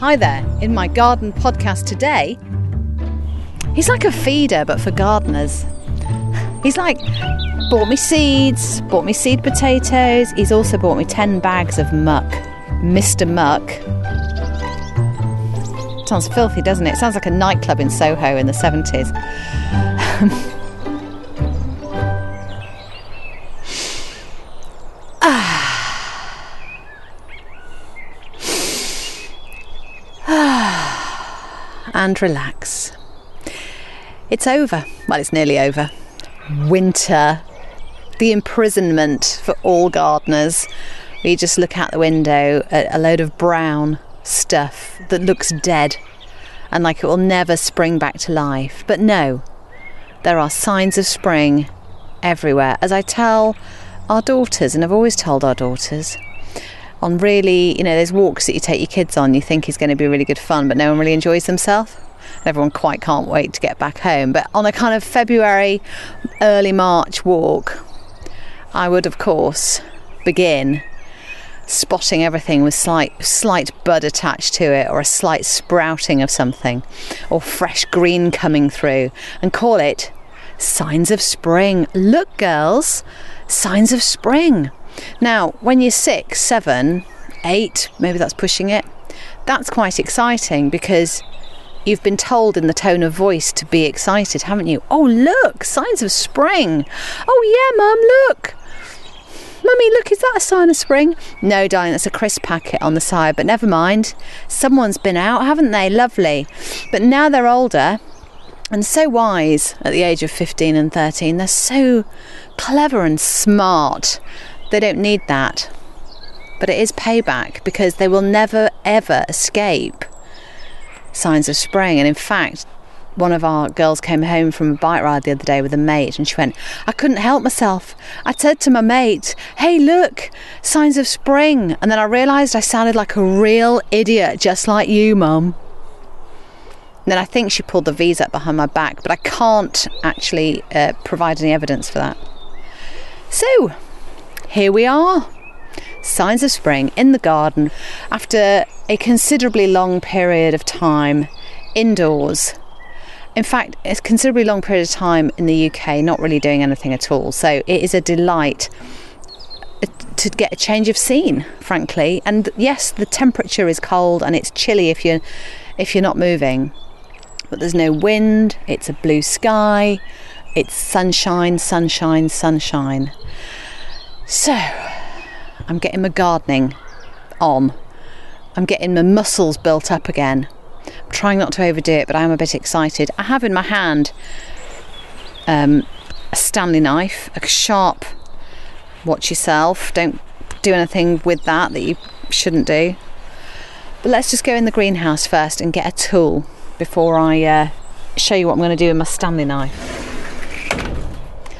Hi there, in my garden podcast today, he's like a feeder but for gardeners. He's like, bought me seeds, bought me seed potatoes, he's also bought me 10 bags of muck. Mr. Muck. Sounds filthy, doesn't it? Sounds like a nightclub in Soho in the 70s. and relax. It's over. Well, it's nearly over. Winter. The imprisonment for all gardeners. We just look out the window at a load of brown stuff that looks dead and like it will never spring back to life. But no, there are signs of spring everywhere. As I tell our daughters, and I've always told our daughters, on really, you know, there's walks that you take your kids on, you think is going to be really good fun, but no one really enjoys themselves. Everyone quite can't wait to get back home. But on a kind of February, early March walk, I would, of course, begin spotting everything with slight slight bud attached to it or a slight sprouting of something or fresh green coming through and call it signs of spring look girls signs of spring now when you're six seven eight maybe that's pushing it that's quite exciting because you've been told in the tone of voice to be excited haven't you oh look signs of spring oh yeah mum look Mummy, look, is that a sign of spring? No, darling, that's a crisp packet on the side, but never mind. Someone's been out, haven't they? Lovely. But now they're older and so wise at the age of 15 and 13. They're so clever and smart. They don't need that. But it is payback because they will never ever escape signs of spring. And in fact, one of our girls came home from a bike ride the other day with a mate and she went, I couldn't help myself. I said to my mate, Hey, look, signs of spring. And then I realised I sounded like a real idiot, just like you, Mum. Then I think she pulled the V's up behind my back, but I can't actually uh, provide any evidence for that. So, here we are. Signs of spring in the garden after a considerably long period of time indoors in fact, it's a considerably long period of time in the UK not really doing anything at all. So it is a delight uh, to get a change of scene, frankly. And yes, the temperature is cold and it's chilly if you're if you're not moving. But there's no wind, it's a blue sky, it's sunshine, sunshine, sunshine. So I'm getting my gardening on. I'm getting my muscles built up again. I'm trying not to overdo it, but I'm a bit excited. I have in my hand um, a Stanley knife, a sharp. Watch yourself. Don't do anything with that that you shouldn't do. But let's just go in the greenhouse first and get a tool before I uh, show you what I'm going to do with my Stanley knife.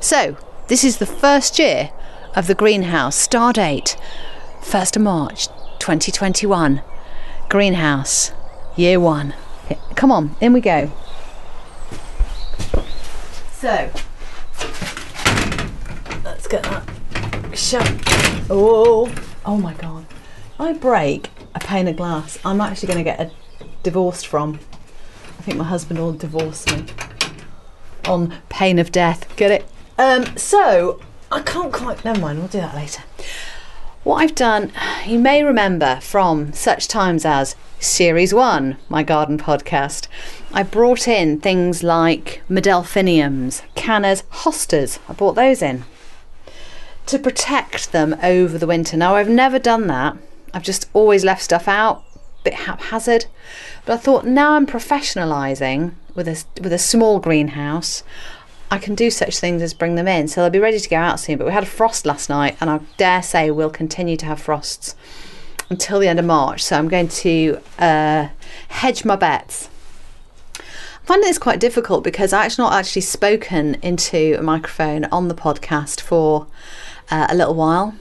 So, this is the first year of the greenhouse. Star date 1st of March 2021. Greenhouse. Year one. Come on, in we go. So, let's get that shut. Oh, oh my god. I break a pane of glass. I'm actually going to get a divorced from. I think my husband will divorce me on pain of death. Get it? Um, so, I can't quite. Never mind, we'll do that later. What I've done, you may remember from such times as Series 1, my garden podcast, I brought in things like my delphiniums, Cannas, hostas. I brought those in to protect them over the winter. Now, I've never done that. I've just always left stuff out, a bit haphazard. But I thought now I'm professionalising with a, with a small greenhouse. I can do such things as bring them in. So they'll be ready to go out soon. But we had a frost last night, and I dare say we'll continue to have frosts until the end of March. So I'm going to uh, hedge my bets. I find this quite difficult because I actually not actually spoken into a microphone on the podcast for uh, a little while.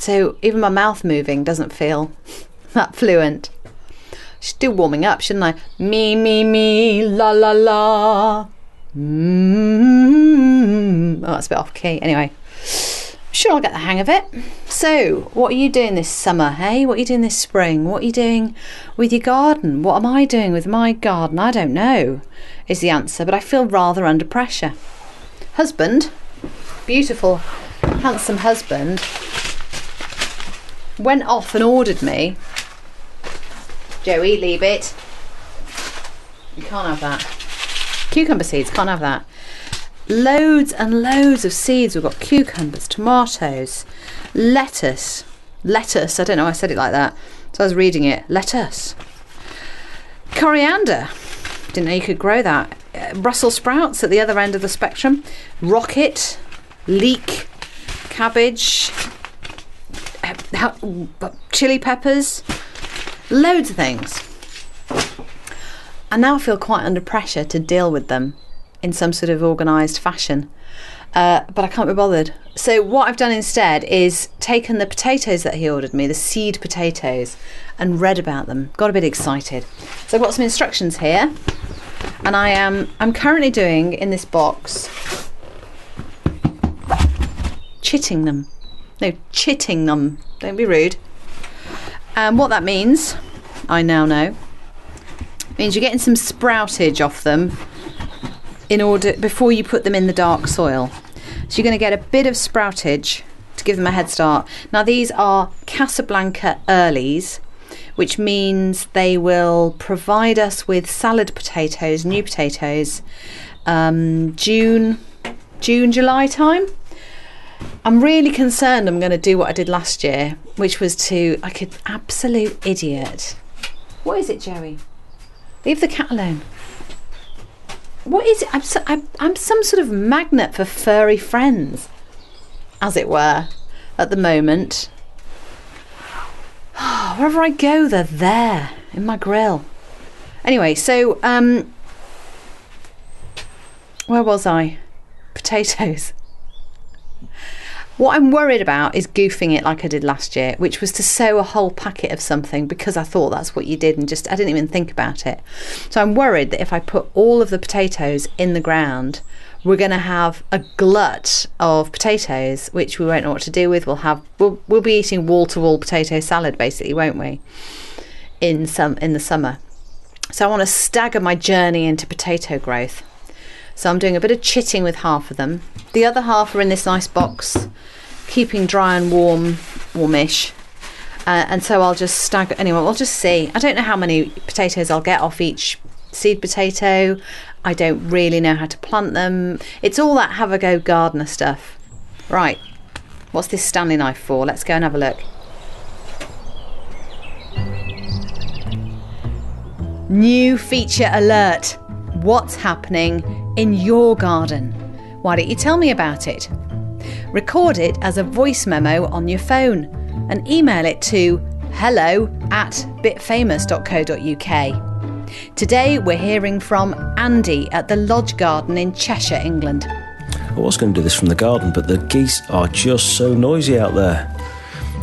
So even my mouth moving doesn't feel that fluent. Do warming up, shouldn't I? Me, me, me, la, la, la. Mm-hmm. Oh, that's a bit off key. Anyway, Sure, I'll get the hang of it. So, what are you doing this summer, hey? What are you doing this spring? What are you doing with your garden? What am I doing with my garden? I don't know, is the answer, but I feel rather under pressure. Husband, beautiful, handsome husband, went off and ordered me. Joey, leave it. You can't have that. Cucumber seeds, can't have that loads and loads of seeds. We've got cucumbers, tomatoes, lettuce. Lettuce, I don't know, I said it like that. So I was reading it. Lettuce. Coriander. Didn't know you could grow that. Uh, Brussels sprouts at the other end of the spectrum. Rocket, leek, cabbage, chili peppers, loads of things. I now feel quite under pressure to deal with them in some sort of organised fashion. Uh, but I can't be bothered. So what I've done instead is taken the potatoes that he ordered me, the seed potatoes, and read about them. Got a bit excited. So I've got some instructions here, and I am I'm currently doing in this box chitting them. No, chitting them. Don't be rude. And what that means, I now know, means you're getting some sproutage off them in order before you put them in the dark soil. So you're going to get a bit of sproutage to give them a head start. Now these are Casablanca earlies, which means they will provide us with salad potatoes, new potatoes, um, June, June, July time. I'm really concerned I'm going to do what I did last year, which was to, like an absolute idiot. What is it, Joey? Leave the cat alone what is it? I'm, so, I'm, I'm some sort of magnet for furry friends, as it were, at the moment. Wherever I go, they're there in my grill. Anyway, so um, where was I? Potatoes. What I'm worried about is goofing it like I did last year, which was to sow a whole packet of something because I thought that's what you did and just I didn't even think about it. So I'm worried that if I put all of the potatoes in the ground, we're going to have a glut of potatoes, which we won't know what to do with. We'll have we'll, we'll be eating wall to wall potato salad basically, won't we? In some in the summer. So I want to stagger my journey into potato growth. So I'm doing a bit of chitting with half of them. The other half are in this nice box keeping dry and warm, warmish. Uh, and so I'll just stagger. Anyway, we'll just see. I don't know how many potatoes I'll get off each seed potato. I don't really know how to plant them. It's all that have a go gardener stuff. Right, what's this Stanley knife for? Let's go and have a look. New feature alert. What's happening in your garden? Why don't you tell me about it? record it as a voice memo on your phone and email it to hello at bitfamous.co.uk. Today we're hearing from Andy at the Lodge Garden in Cheshire, England. I was going to do this from the garden, but the geese are just so noisy out there.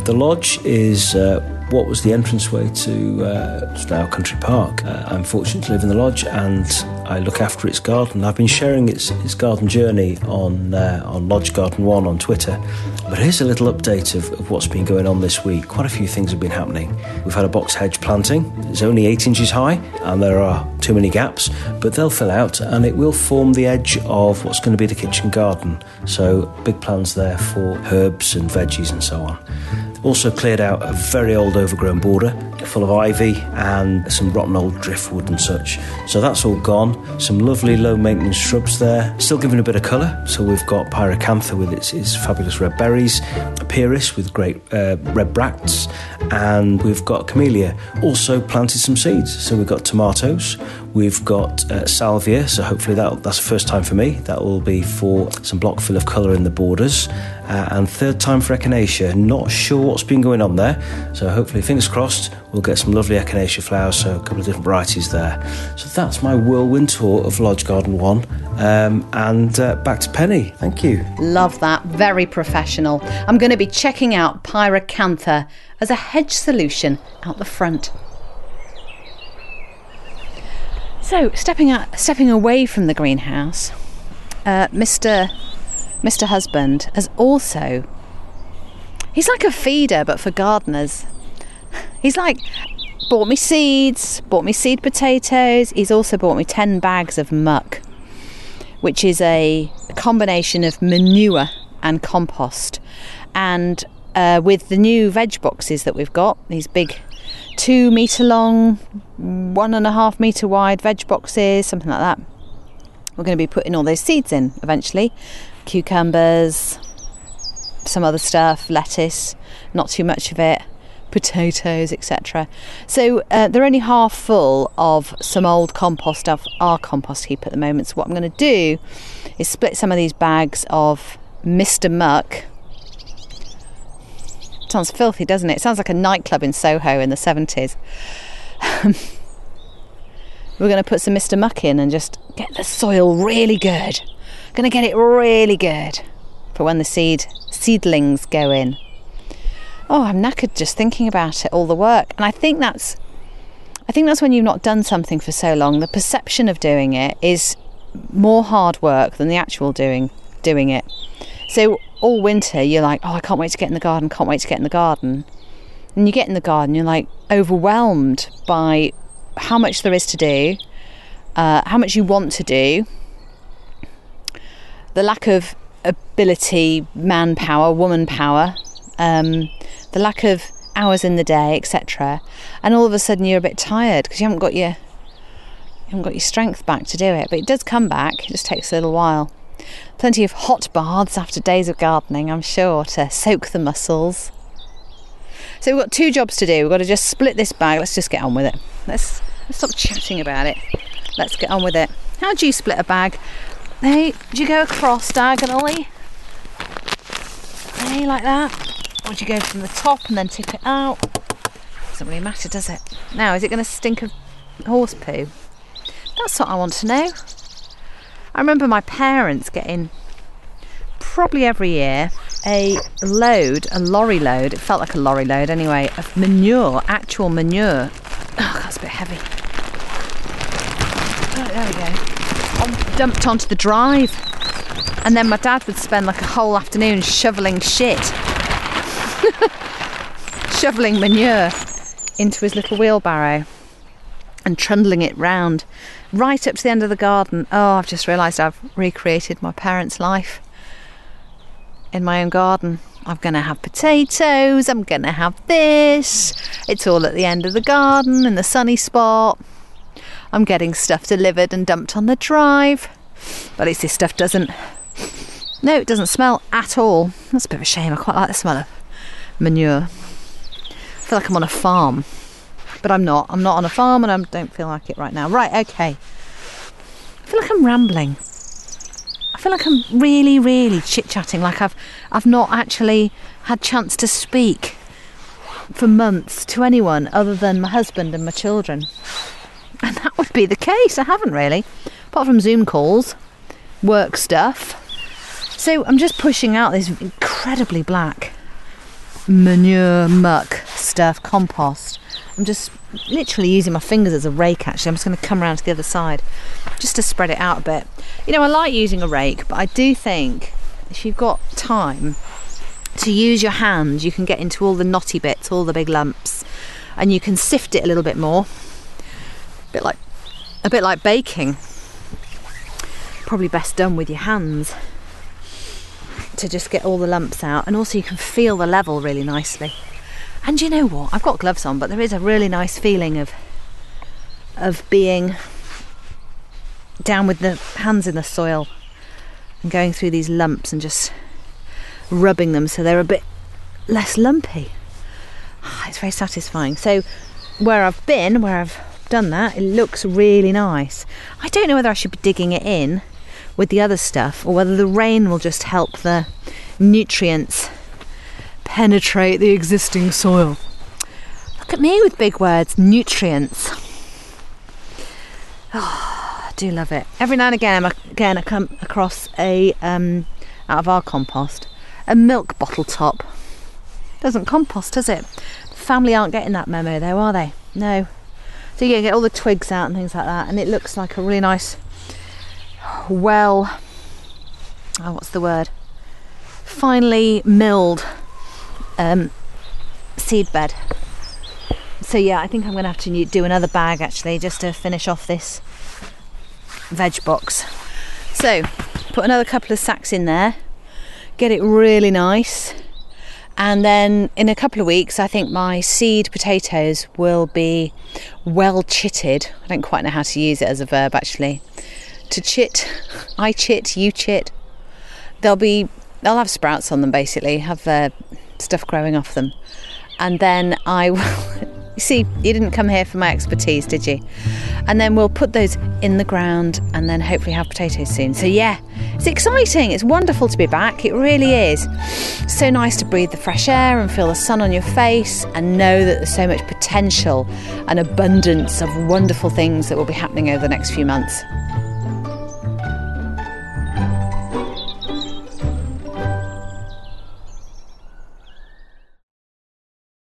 The lodge is uh, what was the entranceway to uh, Country Park. Uh, I'm fortunate to live in the lodge and I look after its garden. I've been sharing its, its garden journey on, uh, on Lodge Garden One on Twitter. But here's a little update of, of what's been going on this week. Quite a few things have been happening. We've had a box hedge planting, it's only eight inches high and there are too many gaps, but they'll fill out and it will form the edge of what's going to be the kitchen garden. So, big plans there for herbs and veggies and so on. Also cleared out a very old overgrown border full of ivy and some rotten old driftwood and such. So that's all gone. Some lovely low maintenance shrubs there. Still giving a bit of colour. So we've got Pyracantha with its, its fabulous red berries, Pieris with great uh, red bracts, and we've got Camellia. Also planted some seeds. So we've got tomatoes, we've got uh, salvia. So hopefully that that's the first time for me. That will be for some block fill of colour in the borders. Uh, and third time for echinacea. Not sure what's been going on there. So hopefully, fingers crossed, we'll get some lovely echinacea flowers. So a couple of different varieties there. So that's my whirlwind tour of Lodge Garden One. Um, and uh, back to Penny. Thank you. Love that. Very professional. I'm going to be checking out Pyracantha as a hedge solution out the front. So, stepping out, stepping away from the greenhouse, uh, Mr. Mr. Husband has also He's like a feeder, but for gardeners. He's like bought me seeds, bought me seed potatoes. He's also bought me 10 bags of muck, which is a combination of manure and compost. And uh, with the new veg boxes that we've got, these big two metre long, one and a half metre wide veg boxes, something like that. We're going to be putting all those seeds in eventually cucumbers, some other stuff, lettuce, not too much of it, potatoes, etc. So uh, they're only half full of some old compost of our compost heap at the moment. So what I'm going to do is split some of these bags of Mr. Muck. Sounds filthy, doesn't it? It sounds like a nightclub in Soho in the 70s. We're going to put some Mr. Muck in and just get the soil really good. Going to get it really good for when the seed seedlings go in. Oh, I'm knackered just thinking about it, all the work. And I think that's I think that's when you've not done something for so long, the perception of doing it is more hard work than the actual doing doing it. So all winter you're like, "Oh, I can't wait to get in the garden, can't wait to get in the garden." And you get in the garden, you're like overwhelmed by how much there is to do, uh, how much you want to do, the lack of ability, manpower, woman power, um, the lack of hours in the day, etc. And all of a sudden you're a bit tired because you haven't got your you haven't got your strength back to do it. But it does come back. It just takes a little while. Plenty of hot baths after days of gardening, I'm sure, to soak the muscles. So we've got two jobs to do. We've got to just split this bag. Let's just get on with it. Let's, let's stop chatting about it. Let's get on with it. How do you split a bag? Hey, do you go across diagonally? Hey, like that? Or do you go from the top and then tip it out? Doesn't really matter, does it? Now, is it going to stink of horse poo? That's what I want to know. I remember my parents getting probably every year a load, a lorry load, it felt like a lorry load anyway, of manure, actual manure. Oh, that's a bit heavy. Oh, there we go. Dumped onto the drive. And then my dad would spend like a whole afternoon shoveling shit. shoveling manure into his little wheelbarrow and trundling it round right up to the end of the garden. Oh, I've just realised I've recreated my parents' life in my own garden. I'm going to have potatoes, I'm going to have this. It's all at the end of the garden in the sunny spot. I'm getting stuff delivered and dumped on the drive. But at least this stuff doesn't. No, it doesn't smell at all. That's a bit of a shame. I quite like the smell of manure. I feel like I'm on a farm. But I'm not. I'm not on a farm and I don't feel like it right now. Right, okay. I feel like I'm rambling. I feel like I'm really, really chit chatting, like I've I've not actually had chance to speak for months to anyone other than my husband and my children. And that would be the case. I haven't really, apart from Zoom calls, work stuff. So I'm just pushing out this incredibly black manure muck stuff, compost. I'm just literally using my fingers as a rake actually. I'm just going to come around to the other side just to spread it out a bit. You know, I like using a rake, but I do think if you've got time to use your hand, you can get into all the knotty bits, all the big lumps, and you can sift it a little bit more. A bit like a bit like baking. Probably best done with your hands to just get all the lumps out and also you can feel the level really nicely. And you know what? I've got gloves on, but there is a really nice feeling of of being down with the hands in the soil and going through these lumps and just rubbing them so they're a bit less lumpy. It's very satisfying. So where I've been, where I've done that, it looks really nice. I don't know whether I should be digging it in with the other stuff or whether the rain will just help the nutrients penetrate the existing soil. Look at me with big words, nutrients. Oh, I do love it. Every now and again, again I come across a um, out of our compost a milk bottle top. Doesn't compost, does it? Family aren't getting that memo though, are they? No. So you get all the twigs out and things like that, and it looks like a really nice, well, oh, what's the word? Finely milled um, seed bed. So yeah, I think I'm going to have to do another bag actually just to finish off this veg box. So put another couple of sacks in there, get it really nice. And then in a couple of weeks, I think my seed potatoes will be well chitted. I don't quite know how to use it as a verb actually. To chit, I chit, you chit. They'll be, they'll have sprouts on them basically, have uh, stuff growing off them. And then I will You see, you didn't come here for my expertise, did you? And then we'll put those in the ground and then hopefully have potatoes soon. So, yeah, it's exciting. It's wonderful to be back. It really is. So nice to breathe the fresh air and feel the sun on your face and know that there's so much potential and abundance of wonderful things that will be happening over the next few months.